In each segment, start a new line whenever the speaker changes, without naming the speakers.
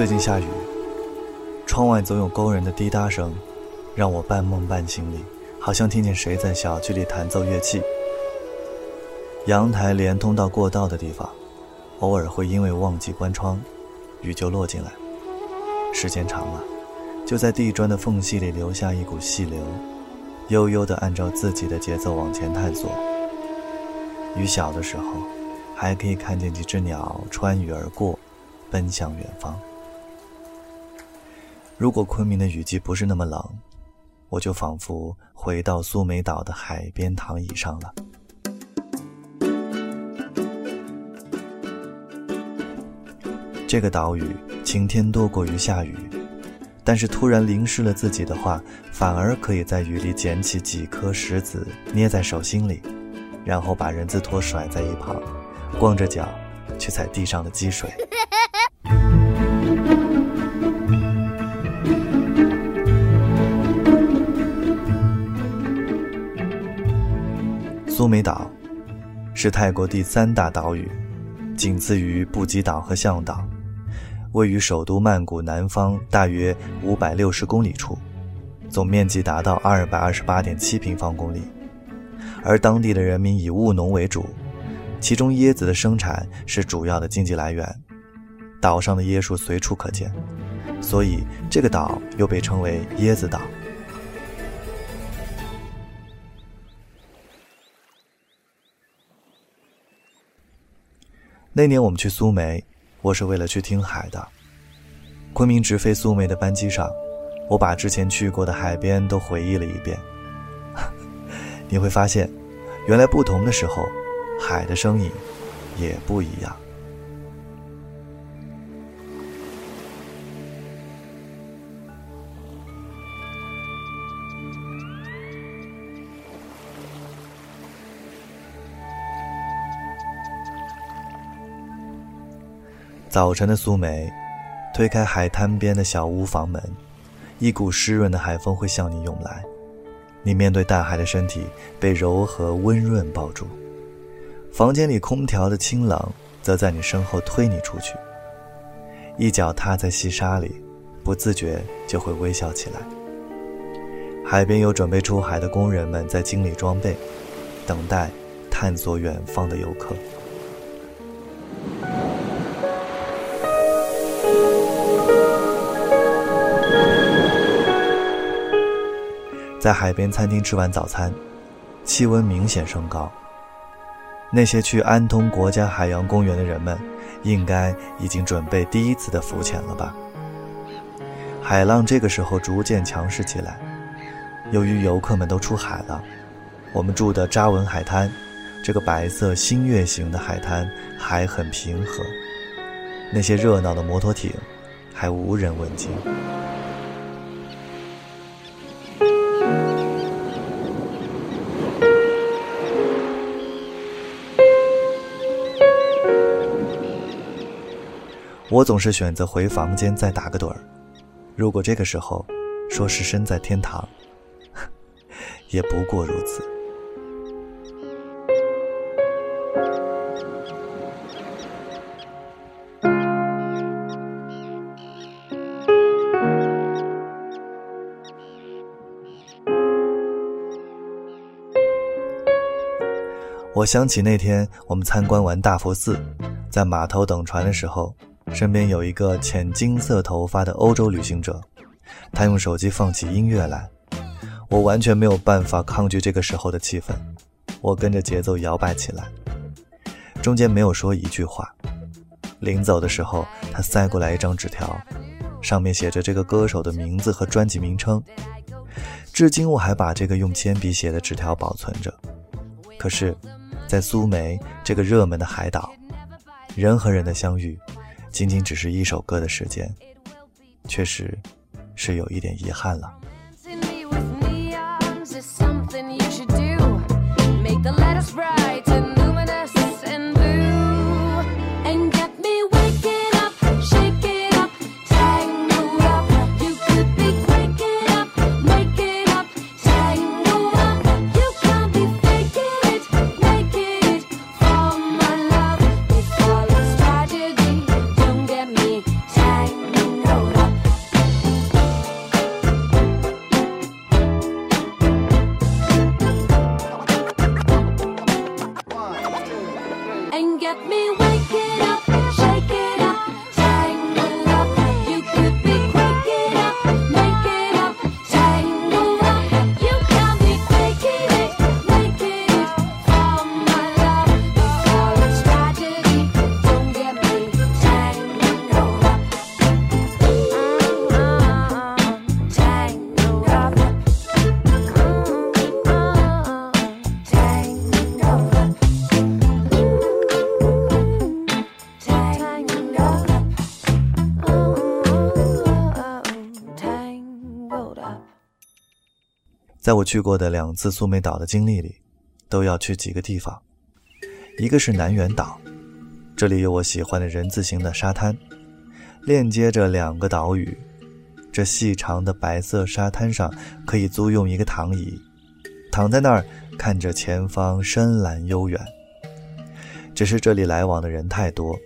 最近下雨，窗外总有工人的滴答声，让我半梦半醒里，好像听见谁在小区里弹奏乐器。阳台连通到过道的地方，偶尔会因为忘记关窗，雨就落进来。时间长了，就在地砖的缝隙里留下一股细流，悠悠地按照自己的节奏往前探索。雨小的时候，还可以看见几只鸟穿雨而过，奔向远方。如果昆明的雨季不是那么冷，我就仿佛回到苏梅岛的海边躺椅上了。这个岛屿晴天多过于下雨，但是突然淋湿了自己的话，反而可以在雨里捡起几颗石子捏在手心里，然后把人字拖甩在一旁，光着脚去踩地上的积水。苏梅岛是泰国第三大岛屿，仅次于布吉岛和象岛，位于首都曼谷南方大约五百六十公里处，总面积达到二百二十八点七平方公里，而当地的人民以务农为主，其中椰子的生产是主要的经济来源，岛上的椰树随处可见，所以这个岛又被称为椰子岛。那年我们去苏梅，我是为了去听海的。昆明直飞苏梅的班机上，我把之前去过的海边都回忆了一遍。你会发现，原来不同的时候，海的声音也不一样。早晨的苏梅，推开海滩边的小屋房门，一股湿润的海风会向你涌来。你面对大海的身体被柔和温润抱住，房间里空调的清冷则在你身后推你出去。一脚踏在细沙里，不自觉就会微笑起来。海边有准备出海的工人们在清理装备，等待探索远方的游客。在海边餐厅吃完早餐，气温明显升高。那些去安通国家海洋公园的人们，应该已经准备第一次的浮潜了吧？海浪这个时候逐渐强势起来。由于游客们都出海了，我们住的扎文海滩，这个白色新月形的海滩还很平和。那些热闹的摩托艇，还无人问津。我总是选择回房间再打个盹儿。如果这个时候说是身在天堂，也不过如此。我想起那天我们参观完大佛寺，在码头等船的时候。身边有一个浅金色头发的欧洲旅行者，他用手机放起音乐来，我完全没有办法抗拒这个时候的气氛，我跟着节奏摇摆起来，中间没有说一句话。临走的时候，他塞过来一张纸条，上面写着这个歌手的名字和专辑名称，至今我还把这个用铅笔写的纸条保存着。可是，在苏梅这个热门的海岛，人和人的相遇。仅仅只是一首歌的时间，确实是有一点遗憾了。在我去过的两次苏梅岛的经历里，都要去几个地方。一个是南园岛，这里有我喜欢的人字形的沙滩，链接着两个岛屿。这细长的白色沙滩上可以租用一个躺椅，躺在那儿看着前方深蓝悠远。只是这里来往的人太多，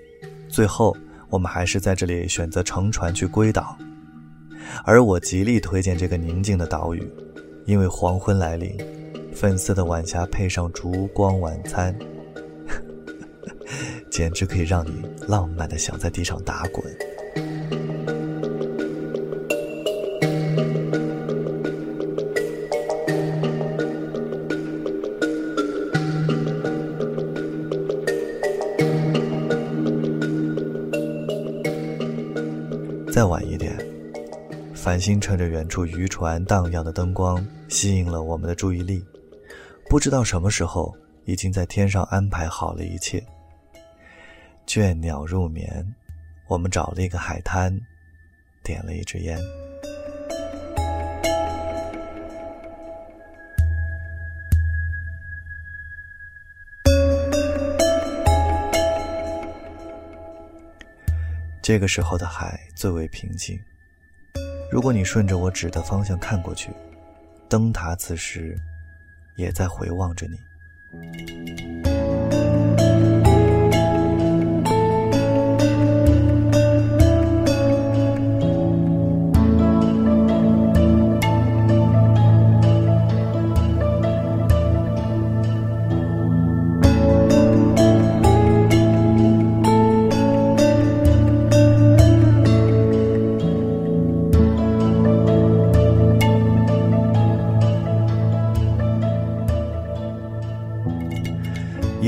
最后我们还是在这里选择乘船去龟岛。而我极力推荐这个宁静的岛屿，因为黄昏来临，粉色的晚霞配上烛光晚餐。简直可以让你浪漫的想在地上打滚。繁星趁着远处渔船荡漾的灯光，吸引了我们的注意力。不知道什么时候，已经在天上安排好了一切。倦鸟入眠，我们找了一个海滩，点了一支烟。这个时候的海最为平静。如果你顺着我指的方向看过去，灯塔此时也在回望着你。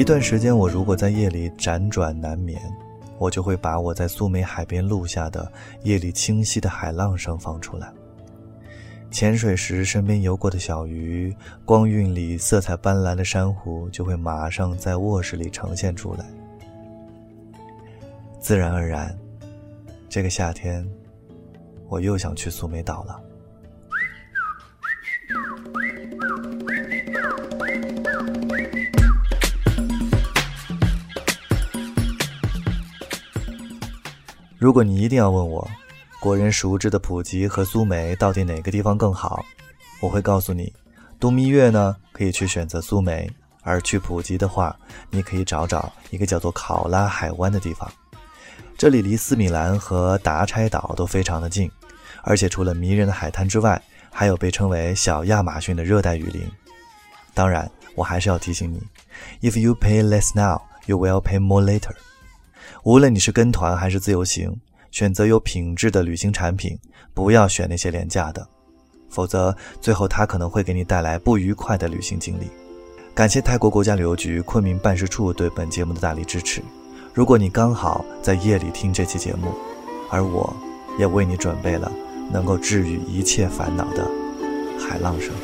段时间，我如果在夜里辗转难眠，我就会把我在苏梅海边录下的夜里清晰的海浪声放出来。潜水时身边游过的小鱼，光晕里色彩斑斓的珊瑚，就会马上在卧室里呈现出来。自然而然，这个夏天，我又想去苏梅岛了。如果你一定要问我，国人熟知的普吉和苏梅到底哪个地方更好，我会告诉你，度蜜月呢可以去选择苏梅，而去普吉的话，你可以找找一个叫做考拉海湾的地方。这里离斯米兰和达差岛都非常的近，而且除了迷人的海滩之外，还有被称为小亚马逊的热带雨林。当然，我还是要提醒你，If you pay less now, you will pay more later。无论你是跟团还是自由行，选择有品质的旅行产品，不要选那些廉价的，否则最后它可能会给你带来不愉快的旅行经历。感谢泰国国家旅游局昆明办事处对本节目的大力支持。如果你刚好在夜里听这期节目，而我也为你准备了能够治愈一切烦恼的海浪声。